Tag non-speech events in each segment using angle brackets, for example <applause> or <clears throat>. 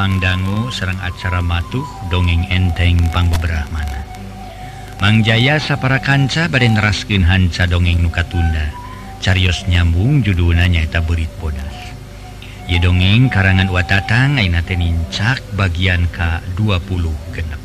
Pangdango Serang acara matuh dongeng enteng entengpangbebrahmana Mangjaya sapara kanca badai raskin Hanca dongeng nuka tunda Carios nyambung judulnanyaeta berit bodas. Ye dongeng karangan watatang Ainateninncak bagian K20 genep.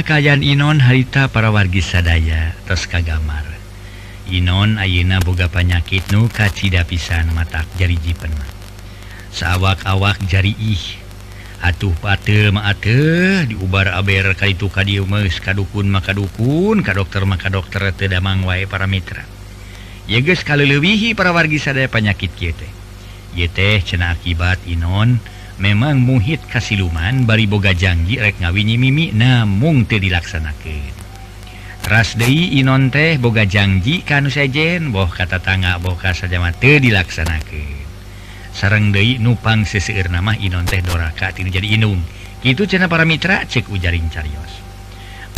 kayan Inon harita para wargi sadaya tos kagamar. Inon Ayeuna boga panyakit nu kacida pisan matak jari jipen sawak-awak jari ih. Atuh patil maate diubar aber kali itu ka diemes kadukun maka dukun ka dokter maka dokter tedamang wae para mitra. Yeges kalau lewihi para wargi sadaya panyakit yete yete cena akibat Inon dan memang muhid Kasiluman bariboga janji rek ngawinyi mimi namung teu dilaksanakeun. Ras deui inon teh boga janji kanu sejen boh kata tangga boh kasajama teu dilaksanakeun. Sareng deui nupang seseueur nama inon teh doraka tilu jadi inung. Itu cenah para mitra cek ujaring carios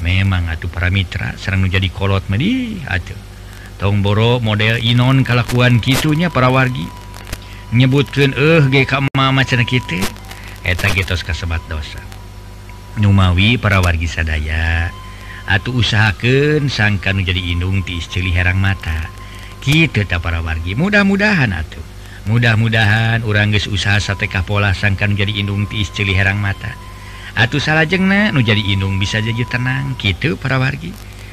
memang atuh para mitra serang menjadi kolot medih atuh. Tongboro model inon kalakuan kitunya para wargi. nyebutkan eh eta getos kasebat dosa. Numawi para wargi sadaya. Atau usahakan sangkan menjadi inung tiiscili herang mata. Kita tak para wargi mudah-mudahan atuh mudah-mudahan orang guys usaha satekah pola sangkan menjadi inung tiiscili herang mata. Atuh salah jengna nu jadi inung bisa jadi tenang gitu para wargi.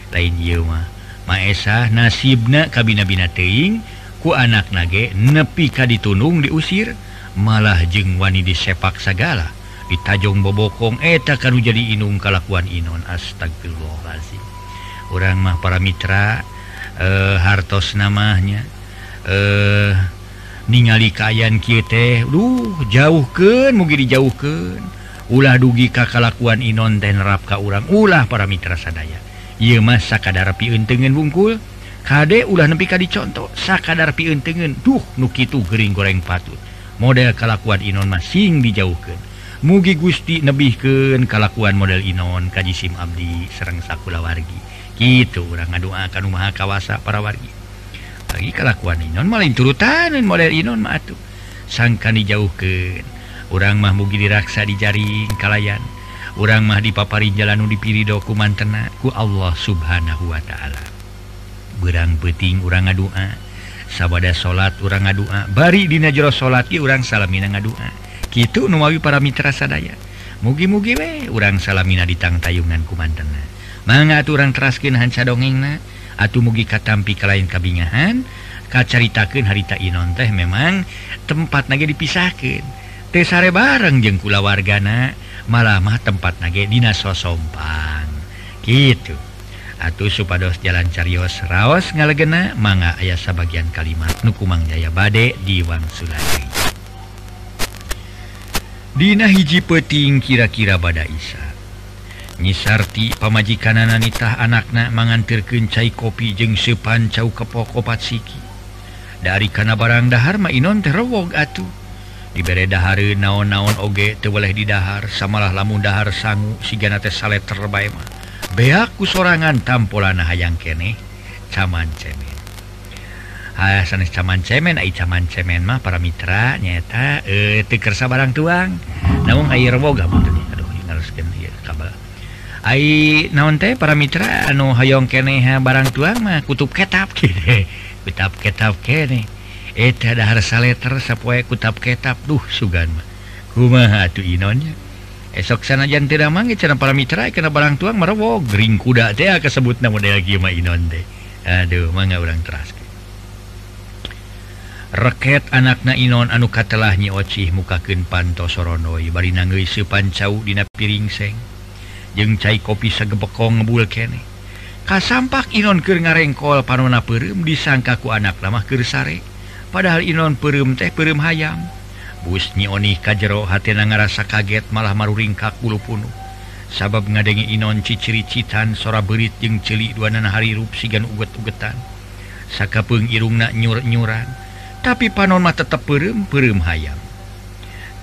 Lain Yuma Maesah nasibna kabina-bina teing dan ku anak nage nepi ka ditunung diusir malah jeng wani di sepak segala ditajong bobokong eta kanu jadi inung kalakuan Inon astagfirullahalazim orang mah para mitra eh, hartos namanya eh ningali kayan kieu teh duh jauhkeun mugi dijauhkeun. Ulah dugi ka kalakuan Inon dan nerap ka urang. Ulah para mitra sadaya. Ieu masa sakadar pieun bungkul. Kade ulah nepi ka dicontoh sakadar piuntengen duh nukitu Gering goreng patut. Model kalakuan Inon masing dijauhkan mugi Gusti nebihken kalakuan model Inon Kajisim Abdi Serang Sakula wargi gitu orang ngadoakan rumah kawasa para wargi. Lagi kelakuan Inon malin turutanan model Inon matu sangkan dijauhkan orang mah mugi diraksa di jaring kalayan. Orang mah dipapari jalanu dipiri dokumen tenaku Allah subhanahu Wa Ta'ala. berang peting urang ngadua. Sabada salat urang ngadua. Bari dina jero salat ki urang salamina ngadua. Kitu nuawi para mitra sadaya. Mugi-mugi we urang salamina ditang tayungan kumantengah manga urang teraskeun hanca dongengna atuh mugi katampi ka lain kabingahan. Kacaritakeun harita inon teh memang tempat nage dipisahkeun. Teh sare bareng jeung kula wargana malah mah tempat nage dina sosompang. Gitu Atuh supados jalan carios Raos ngalegena manga ayasa bagian kalimat Nukumang Jaya Bade di Wangsulai. Dina hiji peting kira-kira bada Isa. Nyisarti pamajikanana nitah anakna mangantir kencai kopi jeung sepancau kepok opat siki. Dari kana barang dahar ma inon terewog atuh. dibere dahar naon-naon oge teu boleh didahar samalah lamun dahar sangu si ganate salet terbaik mah. beku sorangan tampolan hayang kene caman cemen. Ah, sanes caman cemen ay caman cemen mah para mitra nyata eh kersa barang tuang. Namun air boga butuh aduh ngaruskeun ieu kabel. Ai naon teh para mitra anu hayong kene ha barang tuang mah kutub ketap <laughs> kieu ketap kitab kene eh, eta dahar saleter sapoe kutub kitab duh sugan mah. Kumaha atuh inonnya esok sana jan tidak mangi cara para mitra karena barang tuang merowo gering kuda teh kesebut namun model gima inon deh aduh mangga orang teras reket anakna Inon anu katelah nyiocih mukaken panto soronoi. Bari nangis sepancau dina piring seng. Jeng cai kopi sagebekong ngebul kene. Kasampak Inon keur ngarengkol panona perem disangkaku anak lama keur sare. Padahal Inon perem teh perem hayam bus busnyioni kajjero hatina ngerasa kaget malah maru ringkak bulu punuh sabab ngadengi Inon ciciri-citan sora berit jeung celik hari rup sigan uget-ugetan. Sakapung irungna nyur-nyuran tapi panon mah tetep perem-perem hayam.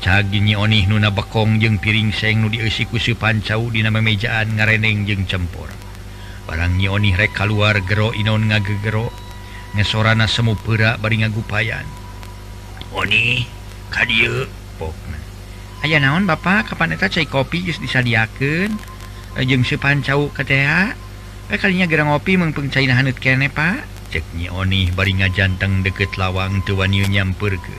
Cagi nyioni nuna bekong jeung piring seng nu dieusi ku pancau dina memejaan ngareneng jeung cempor barang nyioni rek keluar gero Inon ngagegero ngesorana semu pera bari ngagupayan. Oni aya naon Bapak kapaneta cair kopi just disadiaken eh, jeng sepan cau keTA eh, kalinya gerang ngopi mengpengcain hanut kene Pak ceknya Oni baringa janteng deket lawang tuan nyamper ke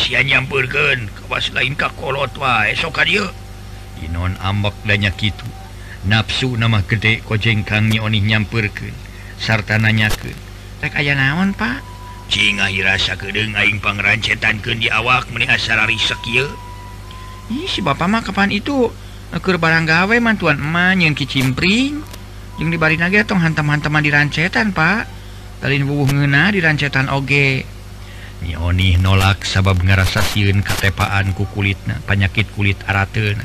sia nyampurken lain kakolot wae. Sok Inon ambak danya gitu nafsu nama gede kojengkangnya Oni nyampurken sarta nanya ke aya naon Pak rasa kedeng pangerancetan ke di awak menasararisekil si Bapak mah kapan itu? Nekur barang gawe mantuan eman yang kicimpring. Yang dibari naga tong hantam-hantaman di rancetan Pak. Tadi bubuh ngena di rancetan oge. Nyoni nolak sabab ngerasa siun katepaan ku kulitna penyakit kulit aratena.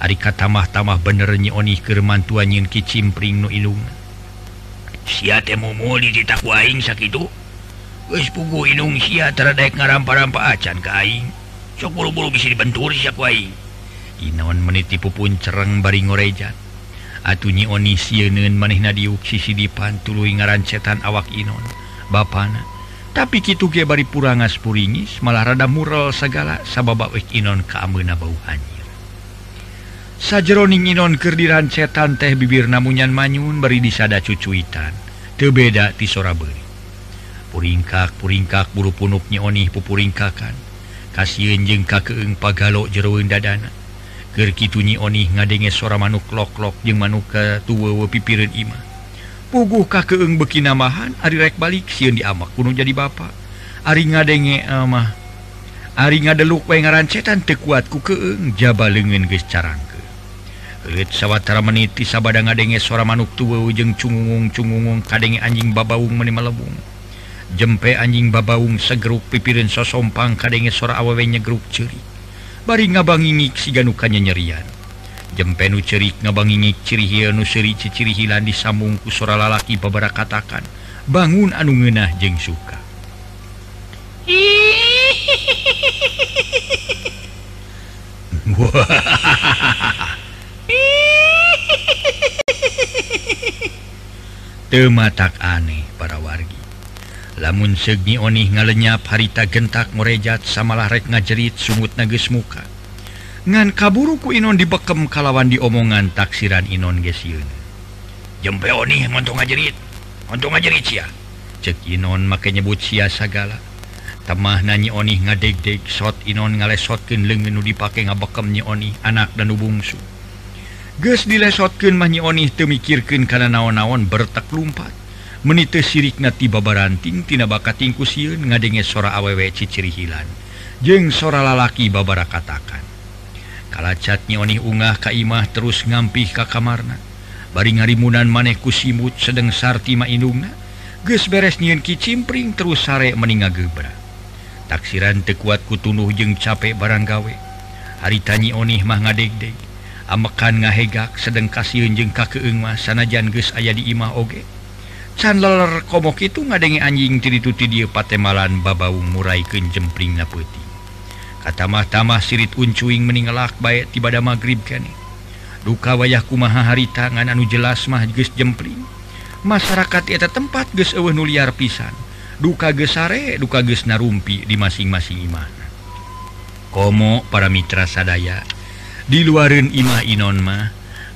Arika tamah-tamah bener nyoni kerman tuan nyin kicimpring nu ilung Sia temu muli ditakwaing sakitu pugu Inung siaek ngarampa-rampa acan kaing sok buru-buru bisa dibentur siap waing Inon menitipu pun cereng bari ngorejan atunyi oni siun maneh na diuk sisi dipan tuluy ngaran setan awak Inon. Bapana. Tapi kitu ge bari purangas puringis malah rada mural segala sababa wek Inon kaameuna bau anjir Sajeroning Inon kerdiran setan teh bibir namunyan manyun beri disada cucuitan. Tebeda ti sora beuri puringkak puringkak buru punuknya onih pupuringkakan. Kasihin jengka keeng pagalo jeroun dadana. Gerkitunyi onih ngadenge sora manuk loklok jeung manuka tuwewe pipirin ima. Puguh ka keeng beki namahan ari rek balik siun diamak kuno jadi bapak ari ngadenge eh, amah ari ngadeluk wae ngarancetan teu kuat ku keeng jaba leungeun geus carangke. Elit sawatara menit sabada ngadenge sora manuk tuwewe jeung cungungung cungungung kadenge anjing babaung meni melebung jempe anjing babaung segeruk pipirin sosompang kadenge sora awawenya grup ceri. Bari ngabangingik si ganukannya nyerian jempe nu cerik ngabangingik ciri nu seri ciciri hilan disambung ku sora lalaki babara katakan bangun anu ngenah jeng suka. <laughs> Tematak aneh para wargi. lamun segi onih ngalenyap harita gentak murejat samalah rek ngajerit sumut nages muka. Ngan kaburuku Inon dibekem kalawan di omongan taksiran Inon gesiun jempe onih montung ngajerit montung ngajerit sia. Cek Inon make nyebut sia sagala. Temah nanyi onih ngadeg-deg sot Inon ngalesotkeun leungeun nu dipake ngabekem nyi onih anak dan bungsu. Geus dilesotkeun mah nyi onih teu mikirkeun kana naon-naon bertek lumpat. menite sirik nati babarantingtina bakattingku siun ngadenge sora awewe ciciri hilan jeng sora lalaki babara katakan kalacatnya onih ungah Kaimah terus ngampih ka kamarna. Bari ngarimunan maneh kusimut sedang sarti mainungna. Ges beres nyiin kicimpring terus sare meninga gebra taksiran tekuat kutunuh jeng capek barang gawe. Hari tanyi onih mah ngadegdeg. Amekan ngahegak sedang kasiun jeng kakeengmah sanajan ges aya di imah oge. Chandler komok itu ngadenge anjing tirituti dia patemalan babau murai kenjempling na putih katamah-tamah sirit uncuing meninggalak baik tibada magrib kene. Duka wayah kumaha hari tangan anu jelas mah geus jempling. Masyarakat eta tempat geus eueuh nu liar pisan. Duka geus sare duka geus narumpi di masing-masing imah komo para mitra sadaya di luarin imah inon mah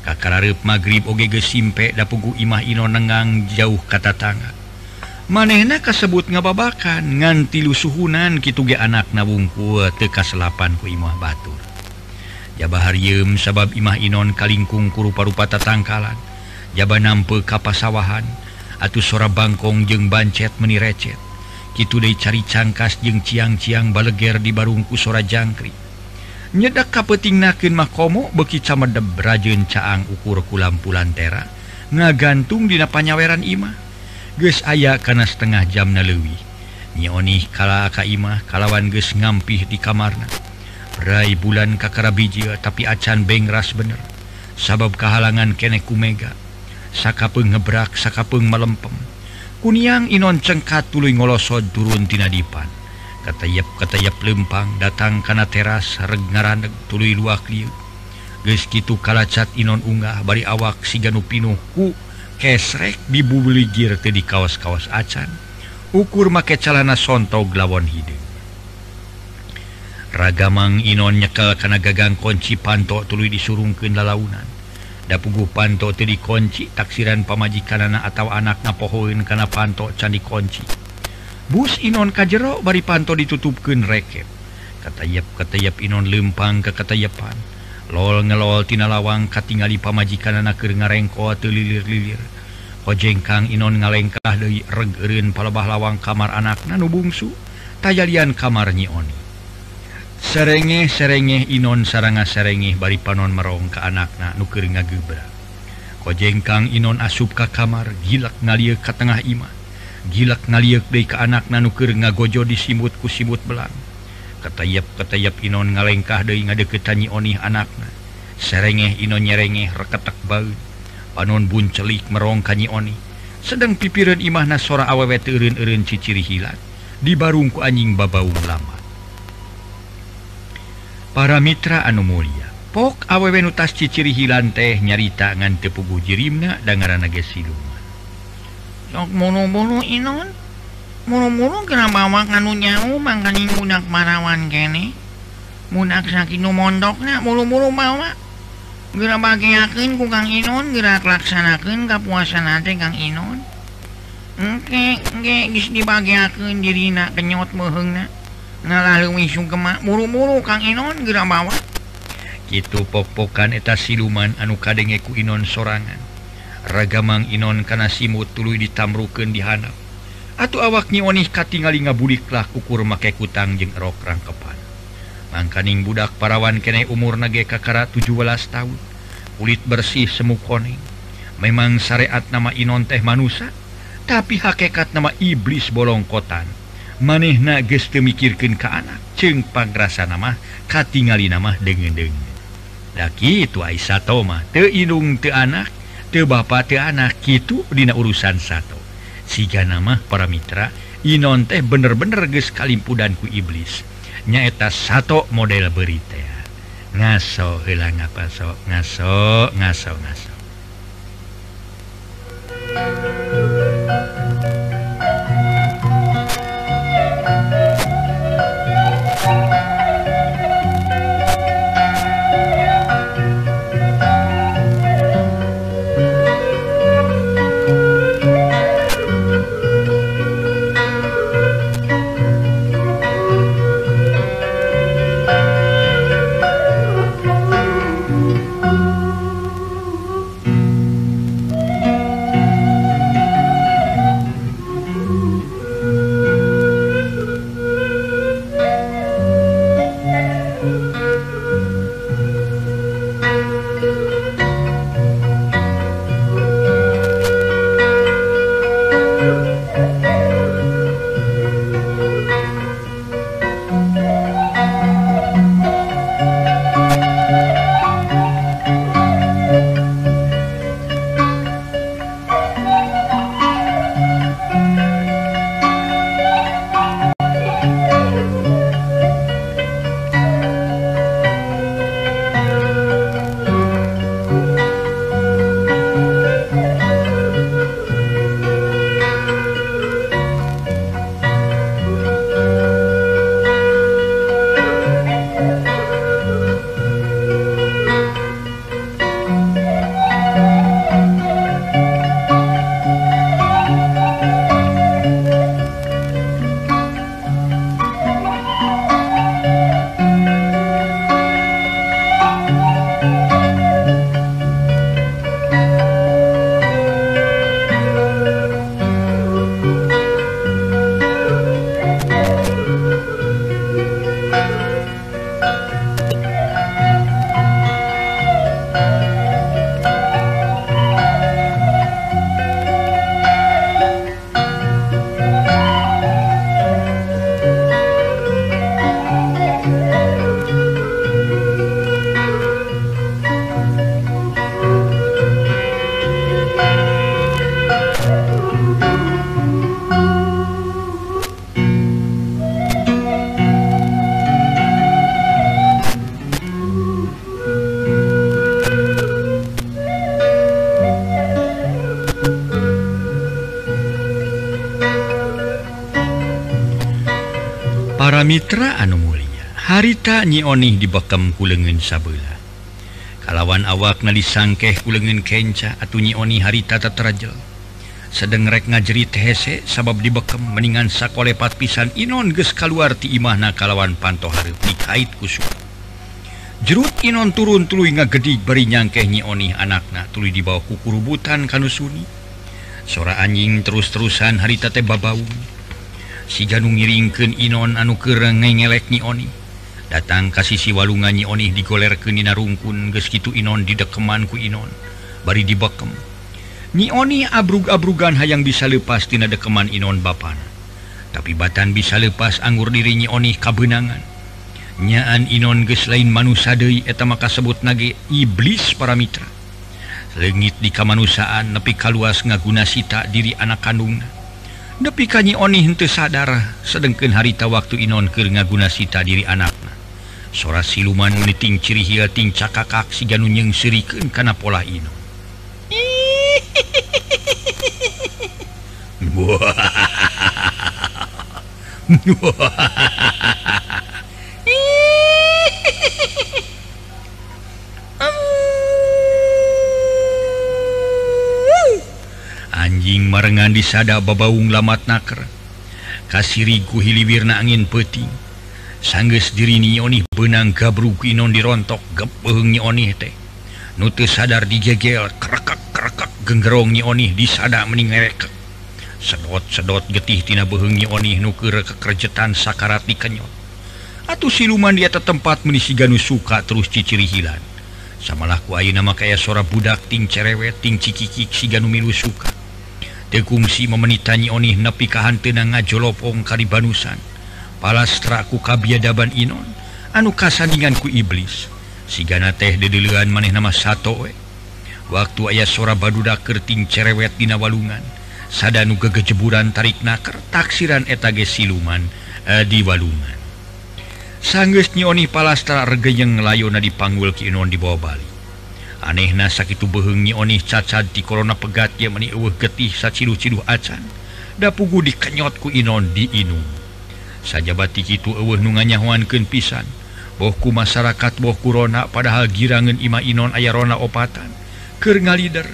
kakarep magrib oge ogege simpek dapugu imah Ino nengang jauh kata tangga manehna kasebut ngababakan nganti lusuhunan kituge anak nabungku eh, tekaselapan ku imah Batur. Jabaharium sabab imah Inon kalingkung kurupa-rupa tatangkalan. Jaba nampe kapasawahan atau sora bangkong jeung bancet meni recet. Kitu de cari cangkas jeung ciang-ciang baleger di barungku sora jangkrik. nyedak kapeting kapetingnakin mahkomo beki camedeb rajin caang ukur kulam pulantera ngagantung dina panyaweran imah. Ges aya karena setengah jam nalewi. Nyonih kala ka imah kalawan ges ngampih di kamarna. Rai bulan kakara biji tapi acan bengras bener. Sabab kehalangan keneku mega. Sakapeng ngebrak sakapeng melempem. Kuniang inon cengkat tuluy ngolosod turun tina dipan. katayap katayap lempang datang karena teras reggaraneg tulu luak liu geskitu kalacat Inon unggah bari awak siganu pinuhku kesrek dibuligir tadi kaos-kaos acan. Ukur make calana sonto glawon hidung. Ragamang Inon nyekel karena gagang kunci pantok tulu disurungkan lalaunan. Da puguh pantok tadi kunci taksiran pamajikanana atau anak napohoin karena pantok candi kunci bus Inon kajjero bari panto ditutupken reket. Katayap katayap Inon lempang ke katayapan lol ngeloltina lawang katingali pamajikan anakker ngarengko telilir-lilir ojengkang Inon ngalengkah dari regerin palabah lawang kamar anak nanu bungsu tajalian kamar nyioni serenge serenge Inon saranga serenge bari panon merong ke anakna nuker ngagebra kojengkang Inon asupka kamar gilak ngalia ke tengah iman gilak ngaliuk de ke anak nanuker ngagojo disimut kusimut belang. Ketayap ketayap Inon ngalengkah dari ngadeketanyi onih anakna serengeh Inon nyerengeh reketak bau. Panon bun celik merongkanyi oni sedang pipiran imahna sora awewe teun-erun ciciri hilat. Di barungku anjing babau lama. Para Mitra anu Mulia pok awewe nutas ciciri hilan teh nyarita ngan tepugu jirimna dan ngaran nage silung mulu-buluun mulu-bulu kena bawa kanu nyau mangkani munak marawan kene? Munak sakit mondoknya mulu-bulu bawa gerak bagiakin ku Kang Inon gerak laksanakan kapuasan nanti Kang Inon. Oke, oke, gis dibagiakan diri nak kenyot meheng nak. Ngalalu wisu kemak buru-buru Kang Inon gerak bawa. gitu popokan eta siluman anu kadengeku Inon sorangan. ragamang Inon kana simut tulu ditamruken dihanap atau awaknya onih katingali ngabuliklah kukur make kutang jeung rok rangkepan. Mangkaning budak parawan kene umur nage kakara 17 tahun kulit bersih semu koneng. Memang syariat nama Inon teh manusia tapi hakekat nama iblis bolong kotan maneh na geste mikirkan ke anak ceng pagrasa nama katingali nama dengedeng laki itu Aisyah Toma teidung te anak te Bapak te anak gitu Dina urusan satu. Siga nama para Mitra Inon teh bener-bener gekalimpudanku iblis. Nyaeta satu model berita. Ngaso hilang apa ngapaso ngaso ngaso ngaso. eta nyionih dibekam kulengen sabela. kalawan awak na disangkeh kulengen kenca atau nyioni haritata terajel. Sedang rek ngajerit hese sabab dibekam meningan sakolepat pisan Inon ges keluar ti imahna kalawan panto hari dikait kusuk jerut Inon turun tului ngagedi beri nyangkeh nyioni anakna tului dibawa kukurubutan kanusuni. Sora anjing terus-terusan haritate babau. Si Ganung ngiringken Inon anu kereng ngelek nyioni datang kasisi walunganyi onih digoler ke Nina rungkun geskitu Inon di dekemanku Inon bari dibekem. Nyioni abrug-abrugan hayang bisa lepas tina dekeman Inon bapan. Tapi batan bisa lepas anggur diri nyioni kabenangan. Nyaan Inon ges lain manusia deui eta maka sebut nage iblis para mitra. Lengit di kemanusiaan nepi kaluas ngaguna sita diri anak kandungna nepi kanyi onih henteu sadar sedengkeun harita waktu Inon keur ngaguna sita diri anak. sora siluman meniting ciri hiating cakakak si ganunyeng siriken karena pola ino <laughs> anjing marengan disada babaung lamat naker. Kasiriku hiliwirna angin peting sangges diri nioni benang gabruk Inon dirontok gepehungi Onih teh. Nutu sadar dijegel kerekak kerekak genggerong Onih disada meningrekek sedot-sedot getihtina behungi Onih nuker kekerjetan sakarati kenyot. Atau siluman dia tempat menisi Ganu suka terus ciciri hilan samalah ku nama kayak sora budak ting cerewet ting cikikik si Ganu milu suka. Tegungsi memenitanyi Onih nepi kahan tenang ngajolopong karibanusan. palastraku kabiadaban Inon. Anu kasandinganku iblis. Sigana teh dedelehan maneh nama satu waktu ayah sora badudakkerting cerewet dina walungan sadanu kegeceburan tarik naker taksiran etage siluman eh, di walungan. Sangges nyoni palastra regeyeng layona dipanggul ki Inon di bawah Bali. Aneh na sakit behengi onih cacad di korona pegat ya meni getih sacilu-cilu acan. Dapugu dikenyotku Inon di Inung. sajabati itu uh nunganyawanken pisan. Bohku masyarakat boh Corona padahal girangan Ima Inon aya Rona opatan. Ke ngalider.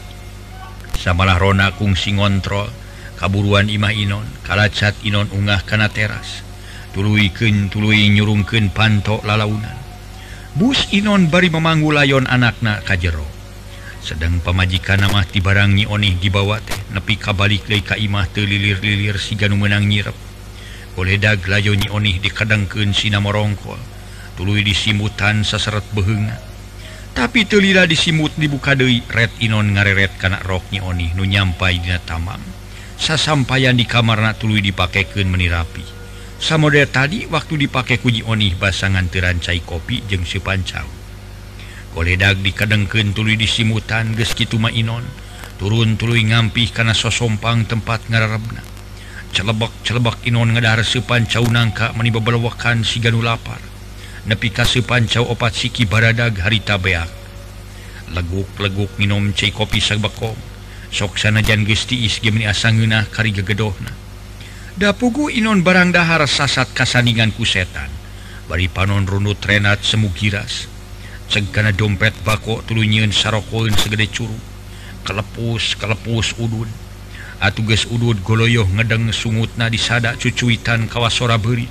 Samalah Rona kungsi ngontrol kaburuan Imah Inon kalacat Inon unggah kana teras. Tuluiken tulu nyurungken pantok lalaunan. Bus Inon bari memanggu layon anakna kajjero sedang pemajikan namati barangnyi onih dibawa teh nepi kabalik Leka Imah telilir-lilir si ganu menang nyirep. koledag lajoni onih dikadangkeun sina morongkol tuluy disimutan saseret beheunga tapi telila disimut dibuka deui red inon ngareret kana roknya onih nu nyampai dina tamam. Sasampayan di kamarna tuluy dipakekeun menirapi samode tadi waktu dipakai kuji onih basangan terancai kopi jeung sepancau. Koledag dikadangkeun tuluy disimutan geus kitu mah inon turun tuluy ngampih kana sosompang tempat ngarerebna celebak-celebak Inon ngedahar sepan Cao nangka menibabelwakan si Ganu lapar. Nepi kasupan Cao opat siki baradag harita beak. Leguk-leguk minum cai kopi sagbako. Soksana jan gestiis gemini asangunah kari gegedohna. Da pugu Inon barang dahar sasat kasaningan ku setan. Bari panon runut renat semu giras. Cegkana dompet bako tulunyeun sarokoin segede curu kelepus kelepus udun. atuges udud goloyoh ngedeng sungutna disada cucuitan kawasora beri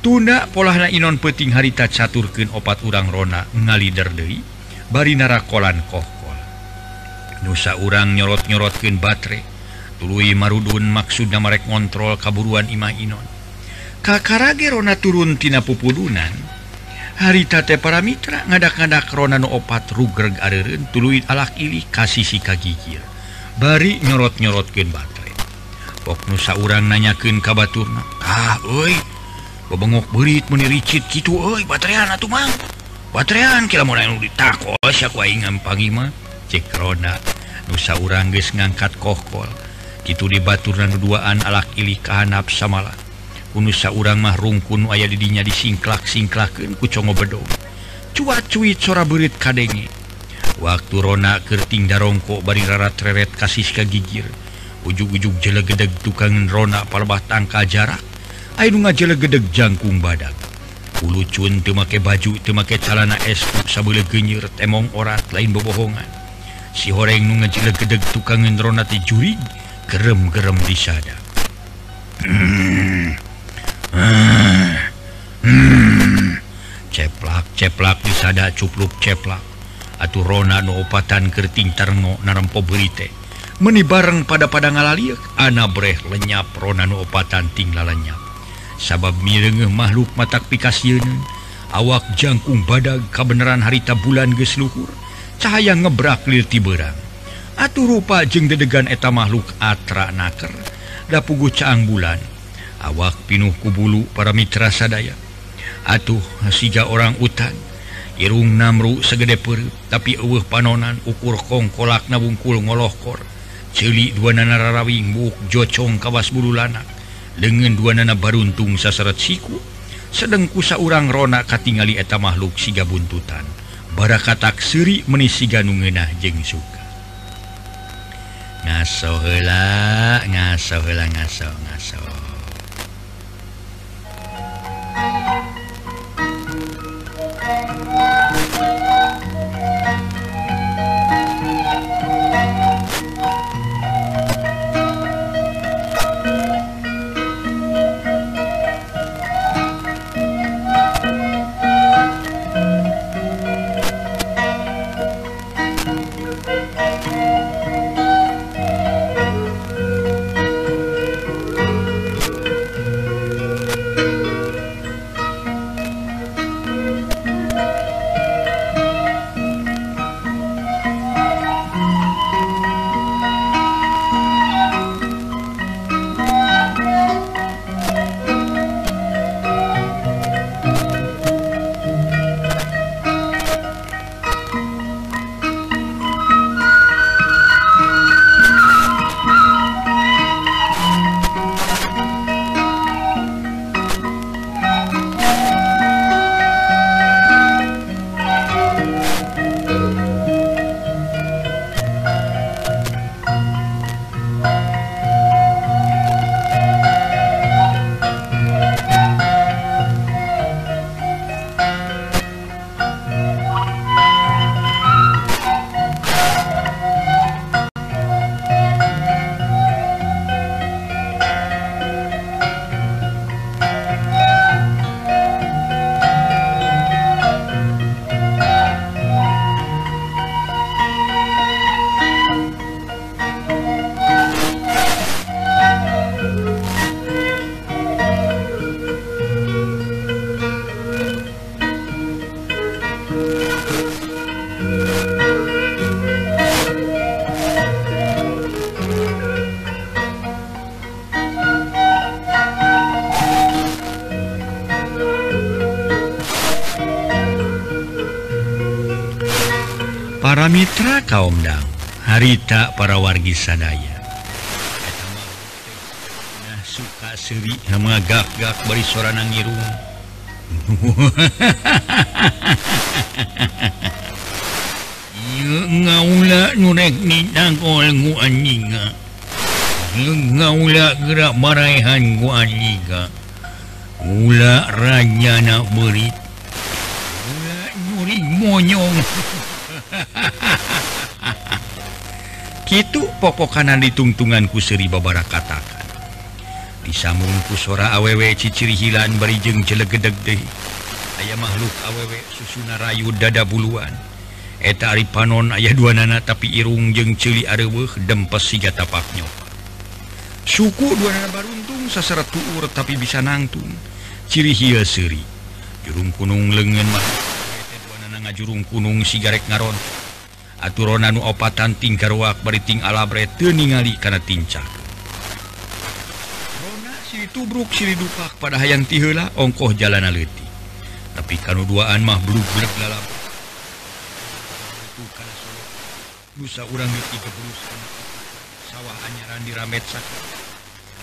tunda polahna Inon peting harita caturken opat urang Rona ngalider Dei barinarakolan kohkol nusa urang nyorot-nyorotken baterai tului marudun maksudnya merek ngontrol kaburuan Imah Inon. Kakarage Rona turun tina pupudunan harita te para Mitra ngadak-ngadak Rona no opat rugreg areren tuluit alak ili kasih si sikagigir bari nyorot-nyorotkin baterai. Pok nusa urang nanyakin kabaturna ah oi bengok berit meniricit gitu oi baterean atuh mang. Baterean kira mau nanu ditakos aku aing ngampangi mah. Cek rona nusa urang geus ngangkat kohkol. Gitu di baturna duaan alak ilih kahanap samalah nusa urang mah rungkun aya didinya disingklak singklaken ku congo bedo cuat cuit sora berit kadengi waktu Rona Kerting darongkok bari rarat-reret kasih ka gigir. Ug-ujug jelegedeg tukangan Rona palbah tangka jarak. Air nga jelegedeg jangkung badak lucun temake baju temake calana es sabule genyir temong orat lain bobohongan si horeng nu ngajile gedeg tukangan Rona ti juri gerem-gerem disada <clears throat> ceplak ceplak disada cupluk ceplak. atuh aturona nuopatan Kertingtarno narempo berite. Meni bareng pada pada padang ngaliuk Anabreh lenyap Rona nuopatan tinggal lenyap sabab mirenge makhluk matak pikasiun awak jangkung badag kabenaran harita bulan gesluhur cahaya ngebrak lil tiberang atuh rupa jeng dedegan eta makhluk atra naker dapugu caang bulan. Awak pinuh kubulu para mitra sadaya. Atuh hasija orang utan Irung Namru segede segedepur tapi uh panonan ukur Kong kolak nabungkul ngolohkor. Cilik dua nana rarawing buk jocong kawas bulu lanak. Dengan dua nana baruntung sasarat siku. Sedang kusa urang Rona katingali eta makhluk siga buntutan. Bara katak seri menisi ganungenah jeng suka. Ngaso hela ngaso hela ngaso ngaso nyarita para wargi sadaya. Suka seri sama gagak bari sora nangirung <laughs> ngaula nurek ni tangkol ngu anjinga. Ngaula gerak maraihan ngu anjinga. Ula rajana berita gitu pokok kanan ditungtunganku Seri Babara katakan. Disambungku sora awW ciciri hilan berijeng jelegedeg deh ayah makhluk awewe susuna Rayu dada buluan. Eta Ari Panon ayah dua nana tapi irung jeng celi areweh dempes siga tapaknya suku dua nana baruntung saseret tuur tapi bisa nangtung. Ciri hia Seri. Jurung kunung lengan mah dua nana ngajurung kunung sigarek ngarontok aturan nu opatan tingkarwak beriting alabre teningali karena tincak. Tubruk siri dupak pada hayang tihela ongkoh jalan leti tapi kanu duaan mah belum berat dalam Nusa urang leti keberus sawah anyaran di ramet sakit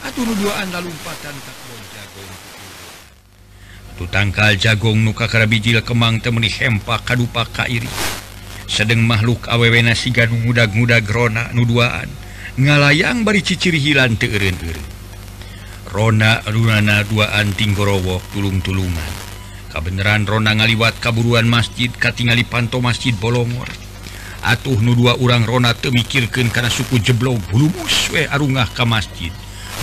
atuh nu duaan lalumpatan tak bon jagong. Atu tangkal jagong nuka karabijil kemang temeni hempak kadupa kairi sedang makhluk awewe nasi ganung muda-muda grona nuduaan ngalayang bari ciciri hilan teun Rona runana duaan tinggorowok tulung-tulungan. Kabenaran Rona ngaliwat kaburuan masjid katingali panto masjid Bolongor. Atuh nudua urang Rona temikirkan karena suku jeblo bulubus we arungah ke masjid.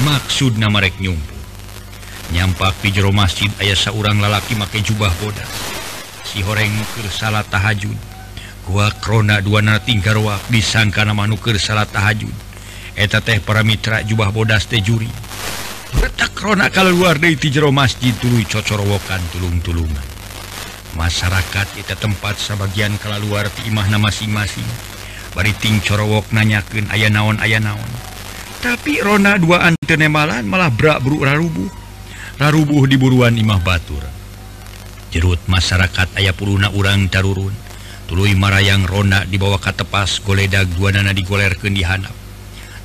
Maksud nama rek nyumpu nyampak di jero masjid ayah seorang lalaki make jubah bodas. Si horeng nukir salah tahajud. gua krona dua natinggarwak disangka nama nuker salat tahajud. Eta teh para mitra jubah bodas teh juri. Letak krona kalau luar dari ti jero masjid tulu cocorowokan tulung-tulungan. Masyarakat itu tempat sebagian kalau luar ti imahna masing-masing. Bariting corowok nanyakan ayah naon ayah naon. Tapi rona dua antenemalan malah brak beruk rarubuh. Rarubuh di buruan imah batur. Jerut masyarakat ayah puruna urang tarurun. tulu Marayang Rona dibawa ke tepas goledag duanana digoler kendihanap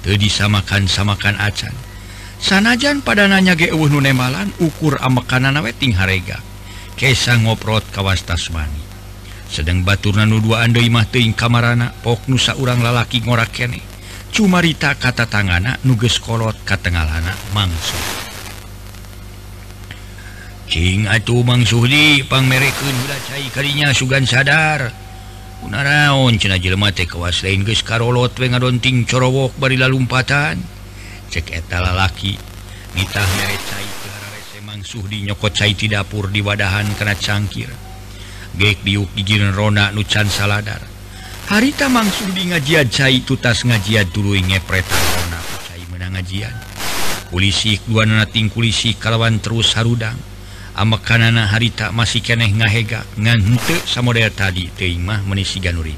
te disamakan samakan acan. Sanajan pada nanya geuh nunemalan ukur amekanan weting harega. Kesa ngoprot kawas Tasmani. Sedang baturna nu dua andoi mah teuing kamarana pok nusa urang lalaki ngorak kene. Cumarita kata tangana nuges kolot katengalana mangsu. Cing atuh Mang Suhdi pangmerekeun udah cai kalinya sugan sadar. raon Cnajlmate kawas lain guys karolot we ngadonting corowok bari lalumpatan. Cek eta lalaki nitah merecai mangsuh di nyokot cai ti dapur di wadahan kena cangkir. Gek diuk di rona nucan saladar. Harita mangsuh di ngajian cai tutas ngajian dulu ngepretan rona cai menang ngajian. Kulisi dua nating kulisi kalawan terus harudang. makanan harita masih keeh ngahega ngante sama tadi teimah menisi Ganuri.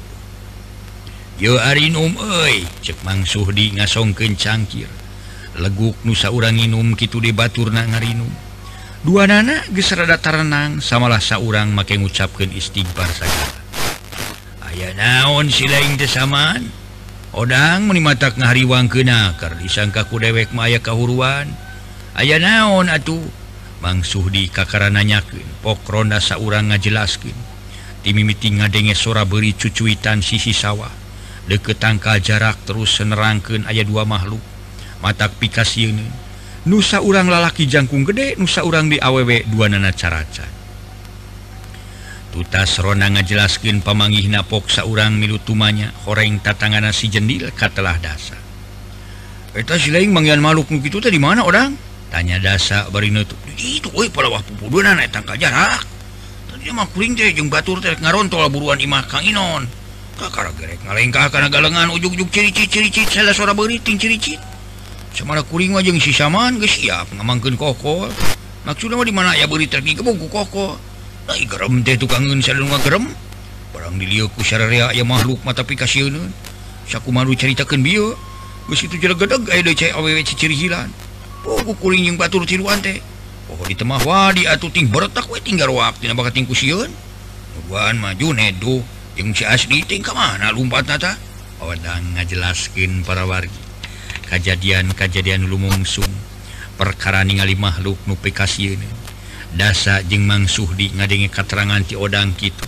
Yo arinum oi cek mang Suhdi ngasongken cangkir leguk nusa urang inum gitu di Batur na ngarinum dua nana gesrada tarenang samalah saurang make ngucapkan istighbar saja. Aya naon silain kesamaan odang menimatak ngahariwang kenakar disangkaku dewek maya kahuruan. Aya naon atuh? mangsuh di Kakara nanyakin pok Ronda saurang ngajelaskin timimiti ngadenge sora beri cucuitan sisi sawah. Deket tangka jarak terus senerangkan ayat dua makhluk. Mata pikas Yuun Nusa urang lalaki jangkung gede Nusa urang di aww dua nana caraca. Tutas Rona ngajelaskin pemanggi napoksa urang milu tumanya horeng tatangana si jendil katalah dasar. Eta silain mangian makhluk begitu tadi mana orang? tanya dasa batur ngarontol buruan Imah Kang Inon. Karena galengan ujug-ug ciri-ciri salah suara beriting ciri-cit. Semara kuring wajeng si saman ge siap ngamangkeun kokol. Maksudna mah di mana? Ya beuri tergi ke kebungku kokol. Nah gerem teh tukangeun salun ngagerem barang dilieu ku sararea aya makhluk mata pikasieun sakumaha caritakeun bieu geus kitu jelegedeg aya deui cai awewe ciri hilan kukuling batur tiruan teh oh ditemah wadi atuh ting beretak we tinggal ruap tina bakat ting kusieun Tuan maju nedo jeung si asli ting ka mana lumpat nata? Oh, Awadang ngajelaskeun para wargi. Kajadian-kajadian lumungsung perkara ningali makhluk nu pikasieun dasa jeng mangsuh di ngadenge katerangan ti odang gitu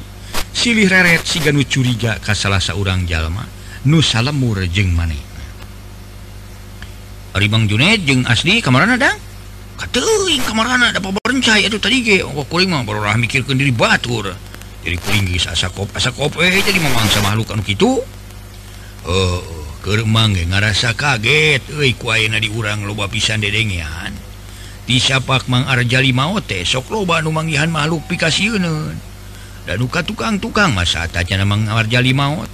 silih reret si ganu curiga ka salah seorang jalma nu salemur jeng maneh. Bang Junet jeung asli kamarana dang? Katuing kamarana da ada itu tadi ge. Oh kuring mah baru mikirkeun diri Batur. Jadi kuring geus asa kop, asa kop eh, jadi mamangsa makhluk anu gitu oh, eh, Kermang ngerasa kaget e, dirang loba pisan dedengian disapak Mang Arjali maute oh, sok loba numangihan makhluk pikasiun dan duka tukang-tukang masa tajamang Arjali maut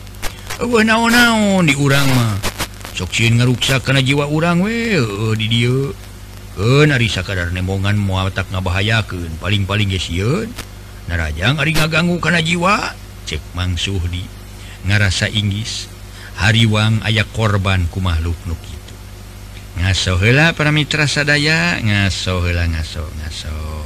oh, eh, naon-naon diurang mah. soksi ngeruksa karena jiwa urang we eh, didisa eh, kadar nemongan muatak ngabahayaken paling-paling yesiun narajang hari ngaganggu karena jiwa cek mangsuh di ngarasa Inggris hariwang ayaah korban ku makhluk nu ngaso hela para mitra sadaya ngaso hela ngaso ngaso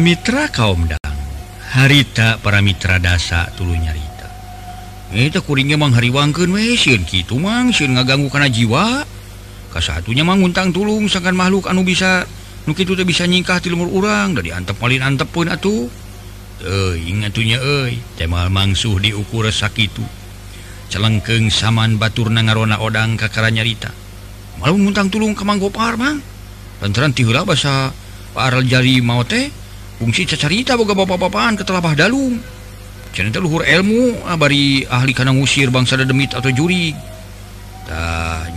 Mitra kaum dang. Harita para Mitra dasa tulu nyarita. Eh, itu kuringnya mang hariwang ke sieun kitu mang sieun ngaganggu karena jiwa. Kas satunya manguntang tulung sangkan makhluk anu bisa nu itu bisa nyingkah di lumur urang dari antep paling antep pun atuh. Euy ingatunya euy teh mangsuh diukur sakit itu. Celengkeng saman batur ngarona odang kakara nyarita. Malu muntang tulung ke mang gopar mang. Lantaran tiheula basa Pak Jari mau teh fungsi cacarita boga bapak-papan ke telapah dalung. Channel luhur ilmu abari ahli karena ngusir bangsa demit atau juri.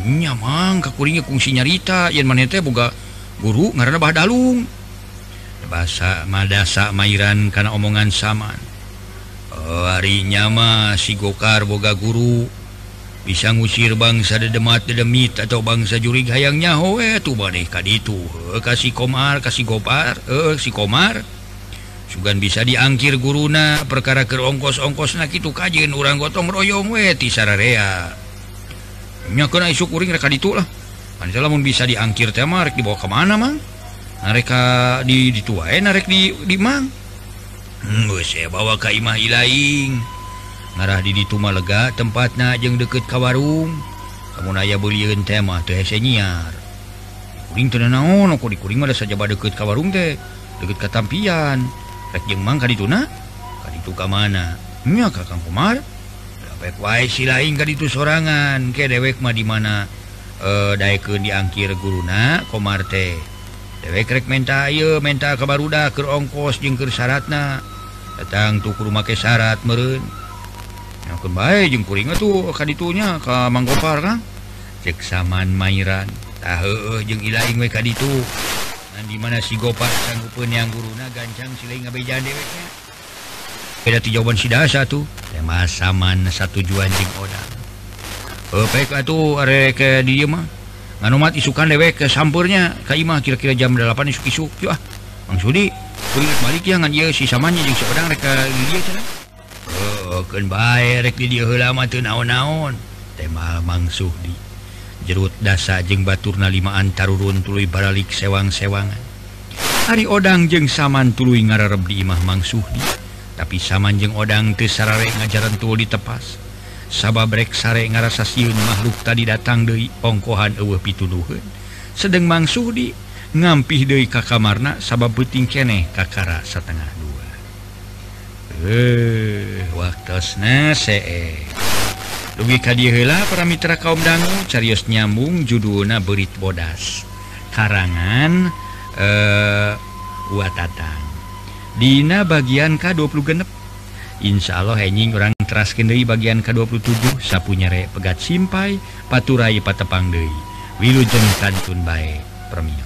Nyamang kekuringnya fungsi nyarita. Yang man boga guru karena bah dalung. Bahasa madasa Mairan karena omongan saman. Oh, hari nyama si gokar boga guru. Bisa ngusir bangsa dedemat demit atau bangsa juri hayangnya hoe tuh badeh kadi itu kasih komar kasih gopar. Eh si komar sugan bisa diangkir guruna perkara ke ongkos-ongkos na itu kajin orang gotong royong weti sareanya kena isu kuring mereka itulah lamun bisa diangkir tema rek dibawa kemana mang mereka di dituain narek di di mang. Hmm, saya bawa ke imah ilaing. Ngarah di dituma lega tempatnya jeng deket ka warung. Kamu naya beliin tema tuh hese nyiar. Kuring tenang naon kok di kuring ada saja deket ka warung teh deket ke tampian. mang ka dituna ka ditu ka mana mananya kakang wae si lain ka ditu sorangan. Ke dewek mah di mana? Eh, e, daekeun diangkir guruna komarte dewek rek menta ieu menta ka kabaruda keur ongkos jeung keur syaratna datang tuku rumah ke syarat meureun yang kebaik jeng kuring tuh kan itunya ka manggopar kan cek saman mairan. Tahu eh, jeng ilaing we ka itu gimana si Gopa sanggupen yang guruna gancang siling ngabejaan deweknya. Beda ti jawaban si Dasa tuh. Tema saman satu juan jeung odang. Eh, Pepek atuh ah, are ke dieu mah. Nganomat isukan dewek ke sampurnya ka imah kira-kira jam 8 isuk-isuk yeuh ah. Mang Sudi kulit balik ya ngan ieu si samanya jeung si odang rek ah, ka dieu cenah. Oh, eh, keun bae rek di dieu heula mah teu naon-naon. Tema Mang Sudi. jerut dasa jeung Batur nalimaan Tarurun tului baralik sewang-sewangan hari odang jeng saman tulu ngararep di Imah Mang Suhdi tapi saman jeng odang tesarare ngajaran tua ditepas. Sabab brek sare ngarasa siun makhluk tadi datang dari ongkohan eueuh pituduheun. Sedang Mang Suhdi ngampih deui ka kamarna sabab beuting keneh kakara satengah dua. Eh waktosna see. Dugi ka dieu heula para mitra kaum dangu carios nyambung judulna berit bodas. Karangan eh watatan Dina bagian K20 genep. Insya Allah henging orang terasken dari bagian K27 sapu nyere pegat simpai paturai patepang Dewi Wilujeng Kantun baik permintaan